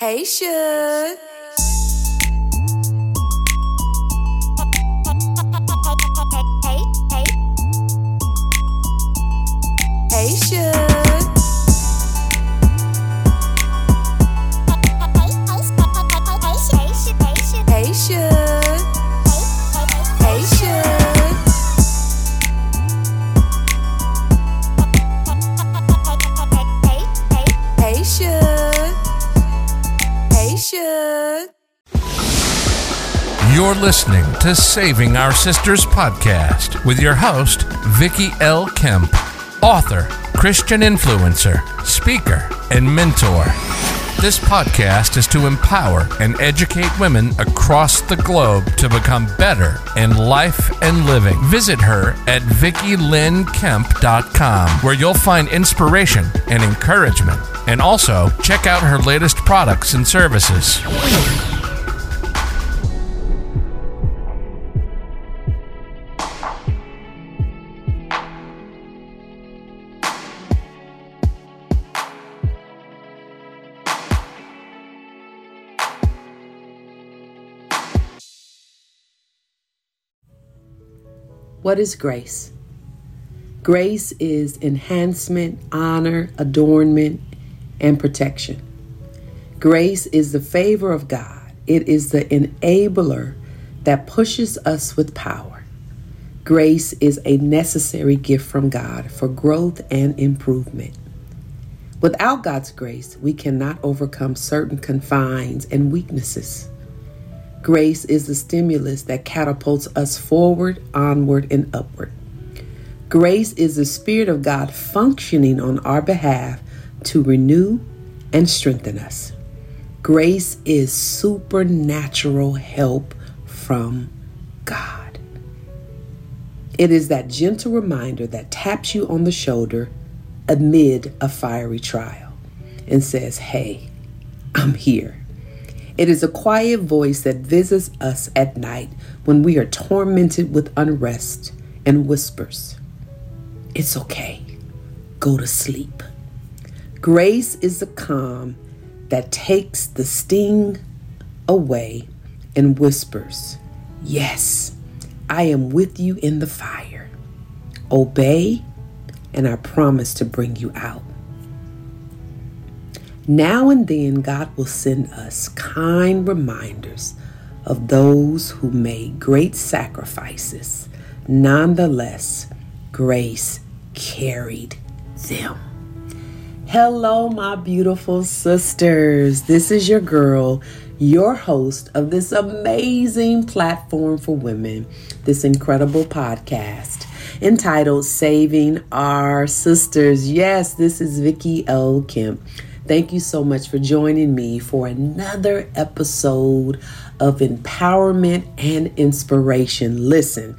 Hey, Should. You're listening to Saving Our Sisters podcast with your host, Vicki L. Kemp, author, Christian influencer, speaker, and mentor. This podcast is to empower and educate women across the globe to become better in life and living. Visit her at VickiLynnKemp.com, where you'll find inspiration and encouragement. And also, check out her latest products and services. What is grace? Grace is enhancement, honor, adornment, and protection. Grace is the favor of God, it is the enabler that pushes us with power. Grace is a necessary gift from God for growth and improvement. Without God's grace, we cannot overcome certain confines and weaknesses. Grace is the stimulus that catapults us forward, onward, and upward. Grace is the Spirit of God functioning on our behalf to renew and strengthen us. Grace is supernatural help from God. It is that gentle reminder that taps you on the shoulder amid a fiery trial and says, Hey, I'm here. It is a quiet voice that visits us at night when we are tormented with unrest and whispers, It's okay. Go to sleep. Grace is the calm that takes the sting away and whispers, Yes, I am with you in the fire. Obey, and I promise to bring you out. Now and then, God will send us kind reminders of those who made great sacrifices. Nonetheless, grace carried them. Hello, my beautiful sisters. This is your girl, your host of this amazing platform for women, this incredible podcast entitled Saving Our Sisters. Yes, this is Vicki L. Kemp. Thank you so much for joining me for another episode of empowerment and inspiration. Listen,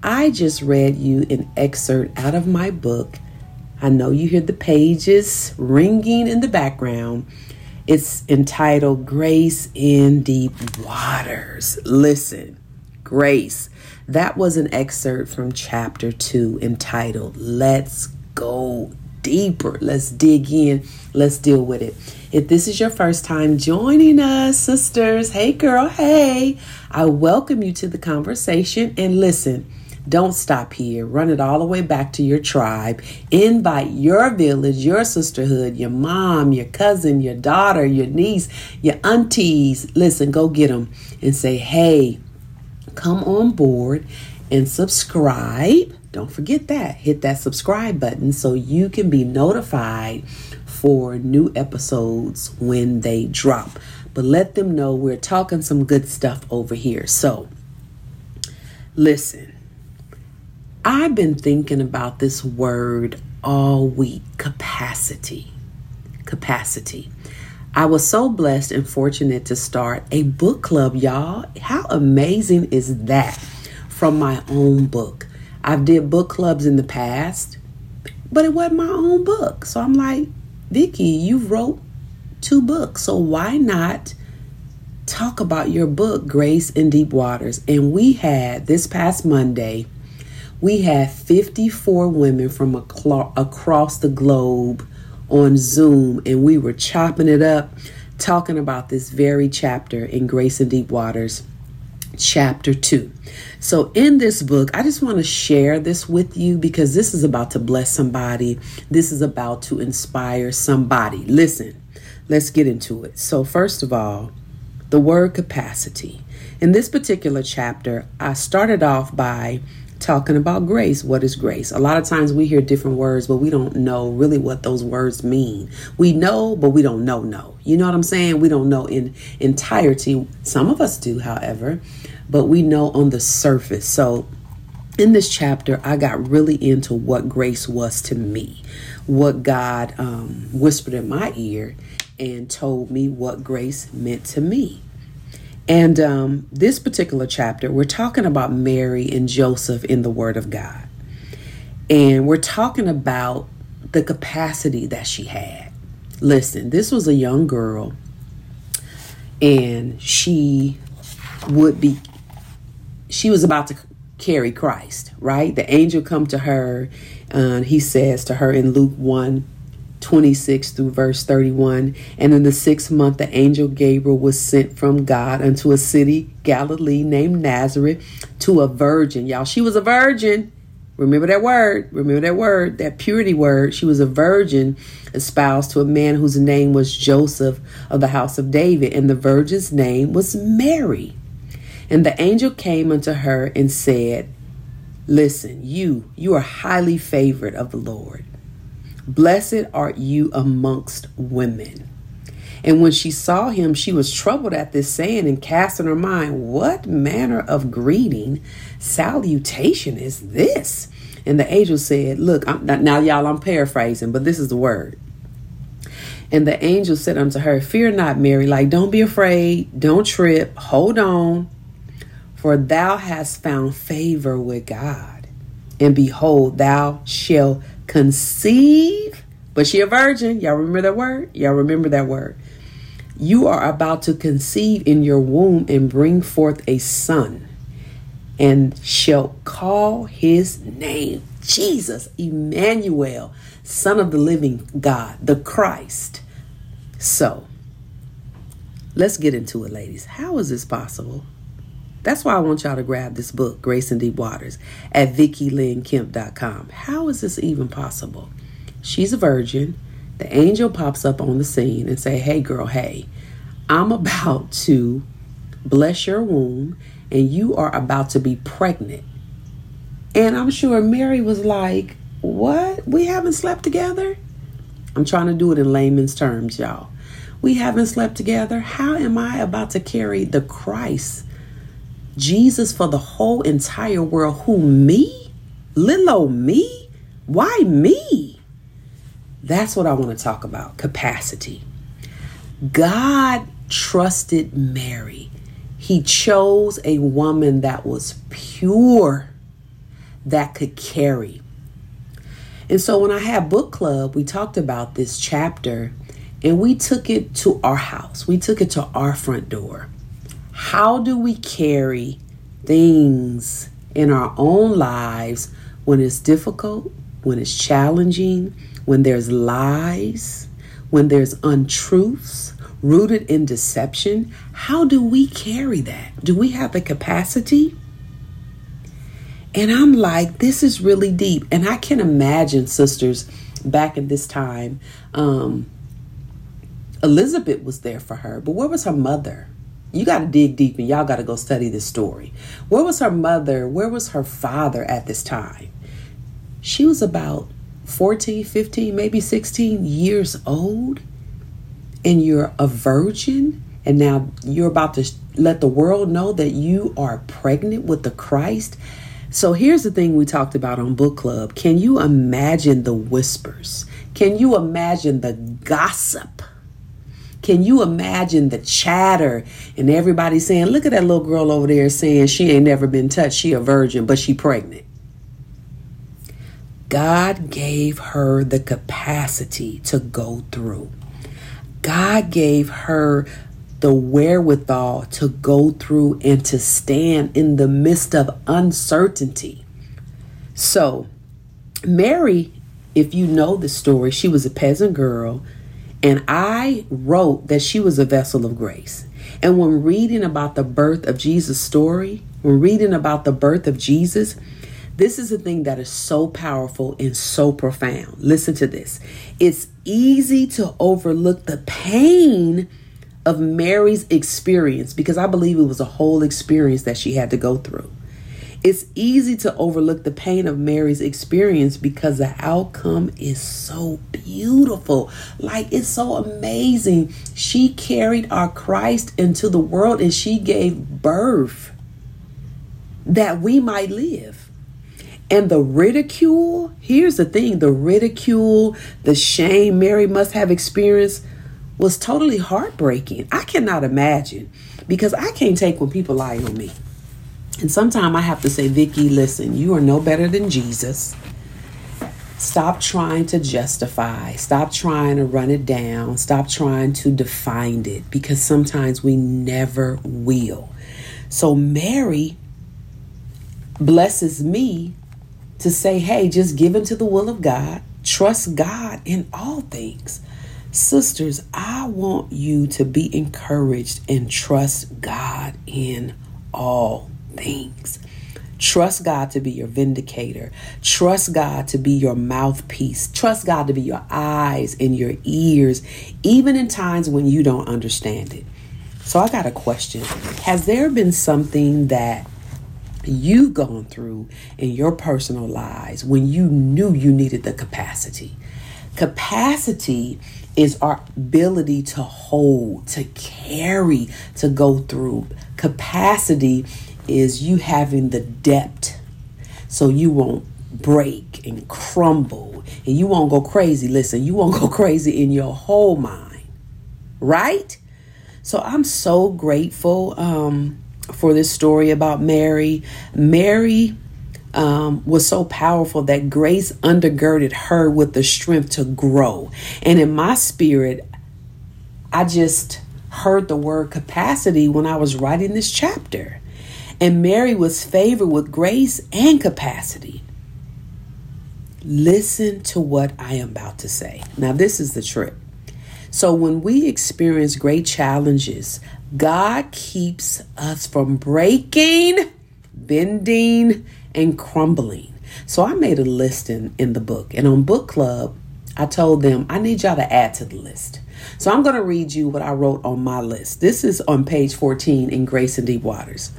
I just read you an excerpt out of my book. I know you hear the pages ringing in the background. It's entitled Grace in Deep Waters. Listen, Grace. That was an excerpt from chapter 2 entitled Let's Go deeper. Let's dig in. Let's deal with it. If this is your first time joining us, sisters, hey girl, hey, I welcome you to the conversation and listen. Don't stop here. Run it all the way back to your tribe. Invite your village, your sisterhood, your mom, your cousin, your daughter, your niece, your aunties. Listen, go get them and say, hey, come on board and subscribe. Don't forget that. Hit that subscribe button so you can be notified for new episodes when they drop. But let them know we're talking some good stuff over here. So, listen, I've been thinking about this word all week capacity. Capacity. I was so blessed and fortunate to start a book club, y'all. How amazing is that? From my own book. I've did book clubs in the past, but it wasn't my own book. So I'm like, Vicki, you wrote two books, so why not talk about your book, Grace in Deep Waters? And we had this past Monday, we had 54 women from across the globe on Zoom, and we were chopping it up talking about this very chapter in Grace in Deep Waters, chapter 2. So, in this book, I just want to share this with you because this is about to bless somebody. This is about to inspire somebody. Listen, let's get into it. So, first of all, the word capacity. In this particular chapter, I started off by talking about grace. What is grace? A lot of times we hear different words, but we don't know really what those words mean. We know, but we don't know no. You know what I'm saying? We don't know in entirety. Some of us do, however, but we know on the surface. So in this chapter, I got really into what grace was to me, what God um, whispered in my ear and told me what grace meant to me. And um, this particular chapter, we're talking about Mary and Joseph in the Word of God. And we're talking about the capacity that she had. Listen, this was a young girl, and she would be, she was about to carry Christ, right? The angel come to her, and he says to her in Luke 1 26 through verse 31. And in the sixth month, the angel Gabriel was sent from God unto a city, Galilee, named Nazareth, to a virgin. Y'all, she was a virgin. Remember that word. Remember that word, that purity word. She was a virgin espoused to a man whose name was Joseph of the house of David, and the virgin's name was Mary. And the angel came unto her and said, Listen, you, you are highly favored of the Lord. Blessed art you amongst women. And when she saw him, she was troubled at this saying and cast in her mind, What manner of greeting, salutation is this? And the angel said, Look, I'm, now y'all, I'm paraphrasing, but this is the word. And the angel said unto her, Fear not, Mary, like, don't be afraid, don't trip, hold on, for thou hast found favor with God. And behold, thou shalt conceive, but she a virgin. Y'all remember that word? Y'all remember that word. You are about to conceive in your womb and bring forth a son, and shall call his name Jesus, Emmanuel, Son of the living God, the Christ. So, let's get into it, ladies. How is this possible? That's why I want y'all to grab this book, Grace in Deep Waters, at VickiLynnKemp.com. How is this even possible? She's a virgin. The angel pops up on the scene and say, "Hey, girl, hey, I'm about to bless your womb, and you are about to be pregnant." And I'm sure Mary was like, "What? We haven't slept together?" I'm trying to do it in layman's terms, y'all. We haven't slept together. How am I about to carry the Christ? Jesus for the whole entire world. Who, me? Little me? Why me? That's what I want to talk about capacity. God trusted Mary. He chose a woman that was pure, that could carry. And so when I had book club, we talked about this chapter and we took it to our house. We took it to our front door. How do we carry things in our own lives when it's difficult, when it's challenging, when there's lies, when there's untruths rooted in deception? How do we carry that? Do we have the capacity? And I'm like, this is really deep. And I can imagine, sisters, back in this time, um, Elizabeth was there for her, but where was her mother? You got to dig deep and y'all got to go study this story. Where was her mother? Where was her father at this time? She was about 14, 15, maybe 16 years old, and you're a virgin, and now you're about to let the world know that you are pregnant with the Christ. So here's the thing we talked about on book club. Can you imagine the whispers? Can you imagine the gossip? Can you imagine the chatter and everybody saying, look at that little girl over there saying she ain't never been touched. She a virgin, but she pregnant. God gave her the capacity to go through. God gave her the wherewithal to go through and to stand in the midst of uncertainty. So, Mary, if you know the story, she was a peasant girl And I wrote that she was a vessel of grace. And when reading about the birth of Jesus' story, when reading about the birth of Jesus, this is a thing that is so powerful and so profound. Listen to this. It's easy to overlook the pain of Mary's experience because I believe it was a whole experience that she had to go through. It's easy to overlook the pain of Mary's experience because the outcome is so beautiful. Like it's so amazing. She carried our Christ into the world and she gave birth that we might live. And the ridicule, here's the thing the ridicule, the shame Mary must have experienced was totally heartbreaking. I cannot imagine because I can't take when people lie on me. And sometimes I have to say, Vicki, listen, you are no better than Jesus. Stop trying to justify. Stop trying to run it down. Stop trying to define it because sometimes we never will. So Mary blesses me to say, hey, just give into the will of God. Trust God in all things. Sisters, I want you to be encouraged and trust God in all things. Trust God to be your vindicator. Trust God to be your mouthpiece. Trust God to be your eyes and your ears, even in times when you don't understand it. So, I got a question Has there been something that you've gone through in your personal lives when you knew you needed the capacity? Capacity is our ability to hold, to carry, to go through. Capacity is you having the depth so you won't break and crumble and you won't go crazy. Listen, you won't go crazy in your whole mind, right? So I'm so grateful um, for this story about Mary. Mary um, was so powerful that grace undergirded her with the strength to grow. And in my spirit, I just heard the word capacity when I was writing this chapter. And Mary was favored with grace and capacity. Listen to what I am about to say. Now, this is the trick. So, when we experience great challenges, God keeps us from breaking, bending, and crumbling. So, I made a list in, in the book. And on book club, I told them, I need y'all to add to the list. So, I'm going to read you what I wrote on my list. This is on page 14 in Grace in Deep Waters.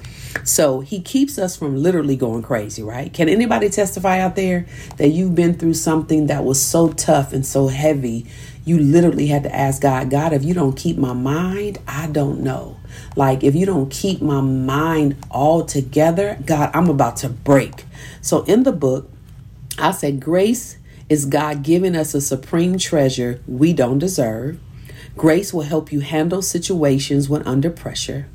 So he keeps us from literally going crazy, right? Can anybody testify out there that you've been through something that was so tough and so heavy? You literally had to ask God, God, if you don't keep my mind, I don't know. Like, if you don't keep my mind all together, God, I'm about to break. So, in the book, I said, Grace is God giving us a supreme treasure we don't deserve. Grace will help you handle situations when under pressure.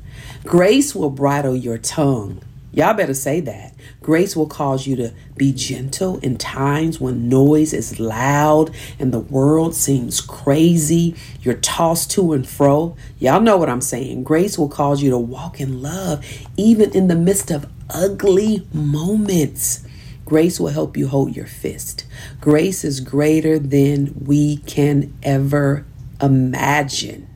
Grace will bridle your tongue. Y'all better say that. Grace will cause you to be gentle in times when noise is loud and the world seems crazy. You're tossed to and fro. Y'all know what I'm saying. Grace will cause you to walk in love even in the midst of ugly moments. Grace will help you hold your fist. Grace is greater than we can ever imagine.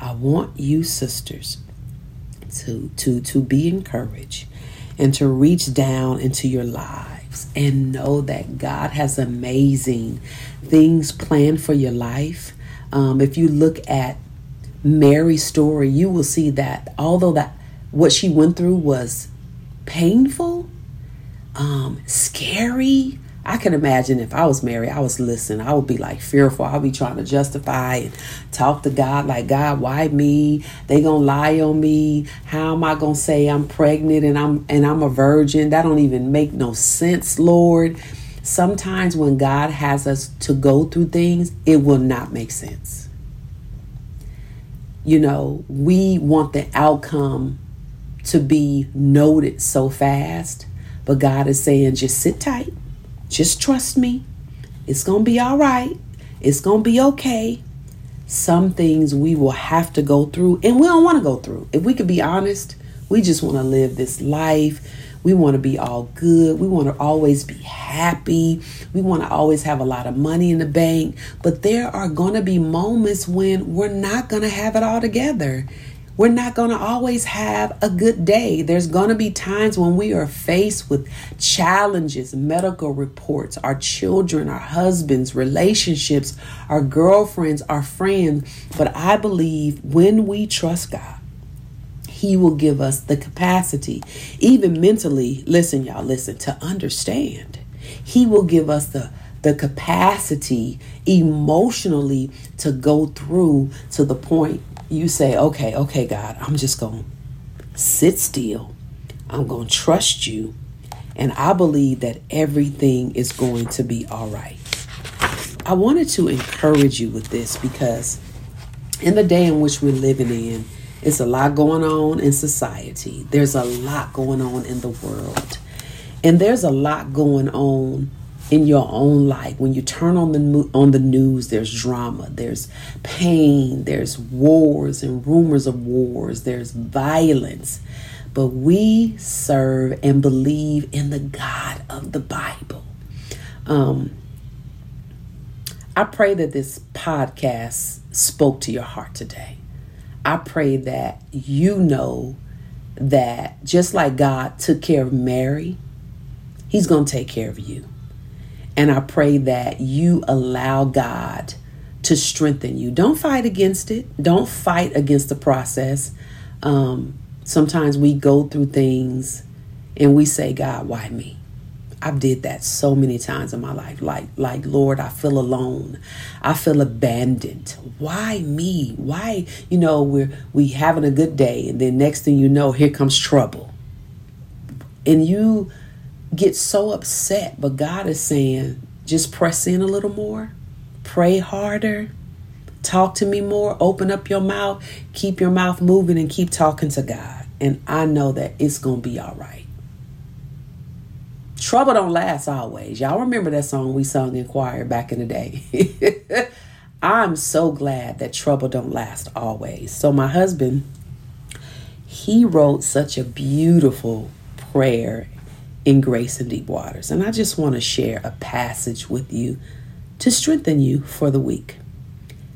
I want you sisters to to to be encouraged and to reach down into your lives and know that God has amazing things planned for your life. Um, if you look at Mary's story, you will see that although that what she went through was painful, um, scary, I can imagine if I was married, I was listening, I would be like fearful. I'll be trying to justify and talk to God like, God, why me? They gonna lie on me. How am I gonna say I'm pregnant and I'm and I'm a virgin? That don't even make no sense, Lord. Sometimes when God has us to go through things, it will not make sense. You know, we want the outcome to be noted so fast, but God is saying, just sit tight just trust me. It's going to be all right. It's going to be okay. Some things we will have to go through, and we don't want to go through. If we could be honest, we just want to live this life We want to be all good. We want to always be happy. We want to always have a lot of money in the bank. But there are going to be moments when we're not going to have it all together. We're not going to always have a good day. There's going to be times when we are faced with challenges, medical reports, our children, our husbands, relationships, our girlfriends, our friends. But I believe when we trust God, he will give us the capacity, even mentally, listen, y'all, listen, to understand. He will give us the the capacity emotionally to go through to the point you say, okay, okay, God, I'm just going to sit still. I'm going to trust you. And I believe that everything is going to be all right. I wanted to encourage you with this because in the day in which we're living in, it's a lot going on in society. There's a lot going on in the world. And there's a lot going on in your own life. When you turn on the on the news, there's drama, there's pain, there's wars and rumors of wars, there's violence. But we serve and believe in the God of the Bible. Um, I pray that this podcast spoke to your heart today. I pray that you know that just like God took care of Mary, He's going to take care of you. And I pray that you allow God to strengthen you. Don't fight against it, don't fight against the process. Um, sometimes we go through things and we say, God, why me? I've did that so many times in my life. Like, like, Lord, I feel alone. I feel abandoned. Why me? Why, you know, we're we having a good day, and then next thing you know, here comes trouble. And you get so upset, but God is saying, just press in a little more, pray harder, talk to me more, open up your mouth, keep your mouth moving, and keep talking to God. And I know that it's gonna be all right. Trouble don't last always. Y'all remember that song we sung in choir back in the day. I'm so glad that trouble don't last always. So my husband, he wrote such a beautiful prayer in Grace in Deep Waters. And I just want to share a passage with you to strengthen you for the week.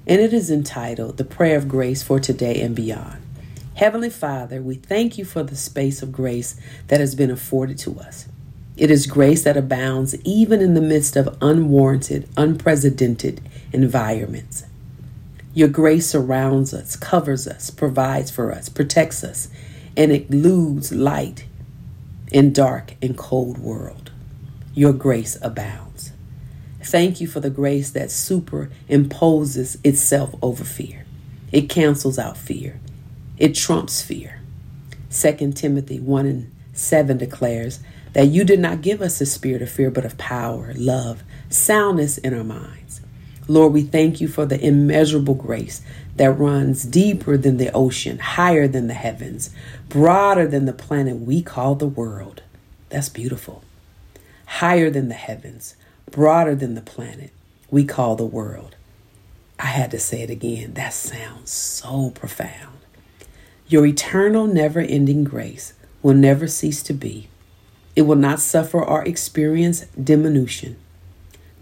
And it is entitled The Prayer of Grace for Today and Beyond. Heavenly Father, we thank you for the space of grace that has been afforded to us. It is grace that abounds even in the midst of unwarranted, unprecedented environments. Your grace surrounds us, covers us, provides for us, protects us, and eludes light in dark and cold world. Your grace abounds. Thank you for the grace that superimposes itself over fear. It cancels out fear. It trumps fear. 2 Timothy 1 and 7 declares that you did not give us a spirit of fear, but of power, love, soundness in our minds. Lord, we thank you for the immeasurable grace that runs deeper than the ocean, higher than the heavens, broader than the planet we call the world. That's beautiful. Higher than the heavens, broader than the planet we call the world. I had to say it again. That sounds so profound. Your eternal, never ending grace will never cease to be. It will not suffer or experience diminution.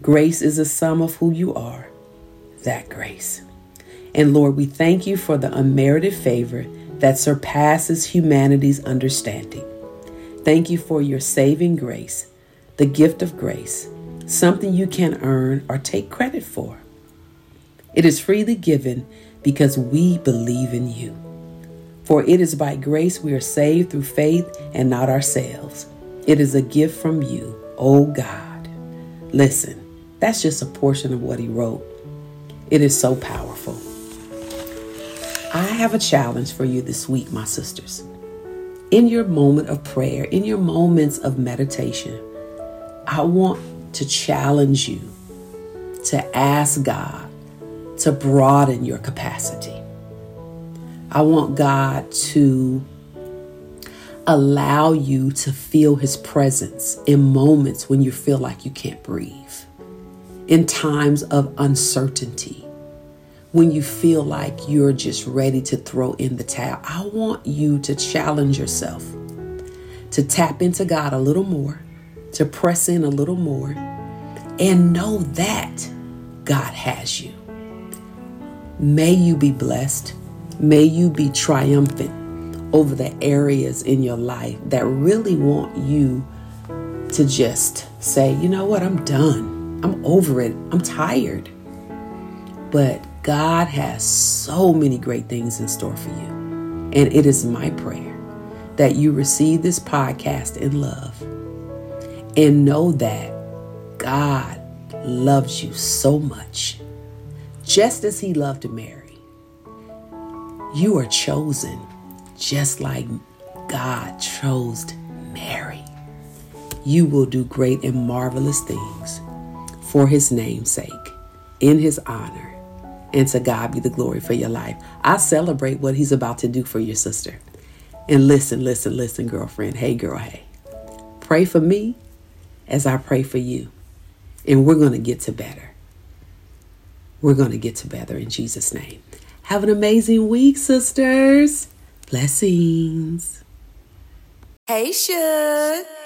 Grace is a sum of who you are, that grace. And Lord, we thank you for the unmerited favor that surpasses humanity's understanding. Thank you for your saving grace, the gift of grace, something you can earn or take credit for. It is freely given because we believe in you. For it is by grace we are saved through faith and not ourselves. It is a gift from you, O God. Listen, that's just a portion of what he wrote. It is so powerful. I have a challenge for you this week, my sisters. In your moment of prayer, in your moments of meditation, I want to challenge you to ask God to broaden your capacity. I want God to allow you to feel His presence in moments when you feel like you can't breathe, in times of uncertainty, when you feel like you're just ready to throw in the towel. I want you to challenge yourself to tap into God a little more, to press in a little more, and know that God has you. May you be blessed. May you be triumphant over the areas in your life that really want you to just say, you know what, I'm done. I'm over it. I'm tired. But God has so many great things in store for you. And it is my prayer that you receive this podcast in love and know that God loves you so much, just as He loved Mary. You are chosen just like God chose Mary. You will do great and marvelous things for His name's sake, in His honor, and to God be the glory for your life. I celebrate what He's about to do for your sister. And listen, listen, listen, girlfriend. Hey, girl, hey. Pray for me as I pray for you. And we're going to get to better. We're going to get to better in Jesus' name. Have an amazing week, sisters. Blessings. Hey, Suge.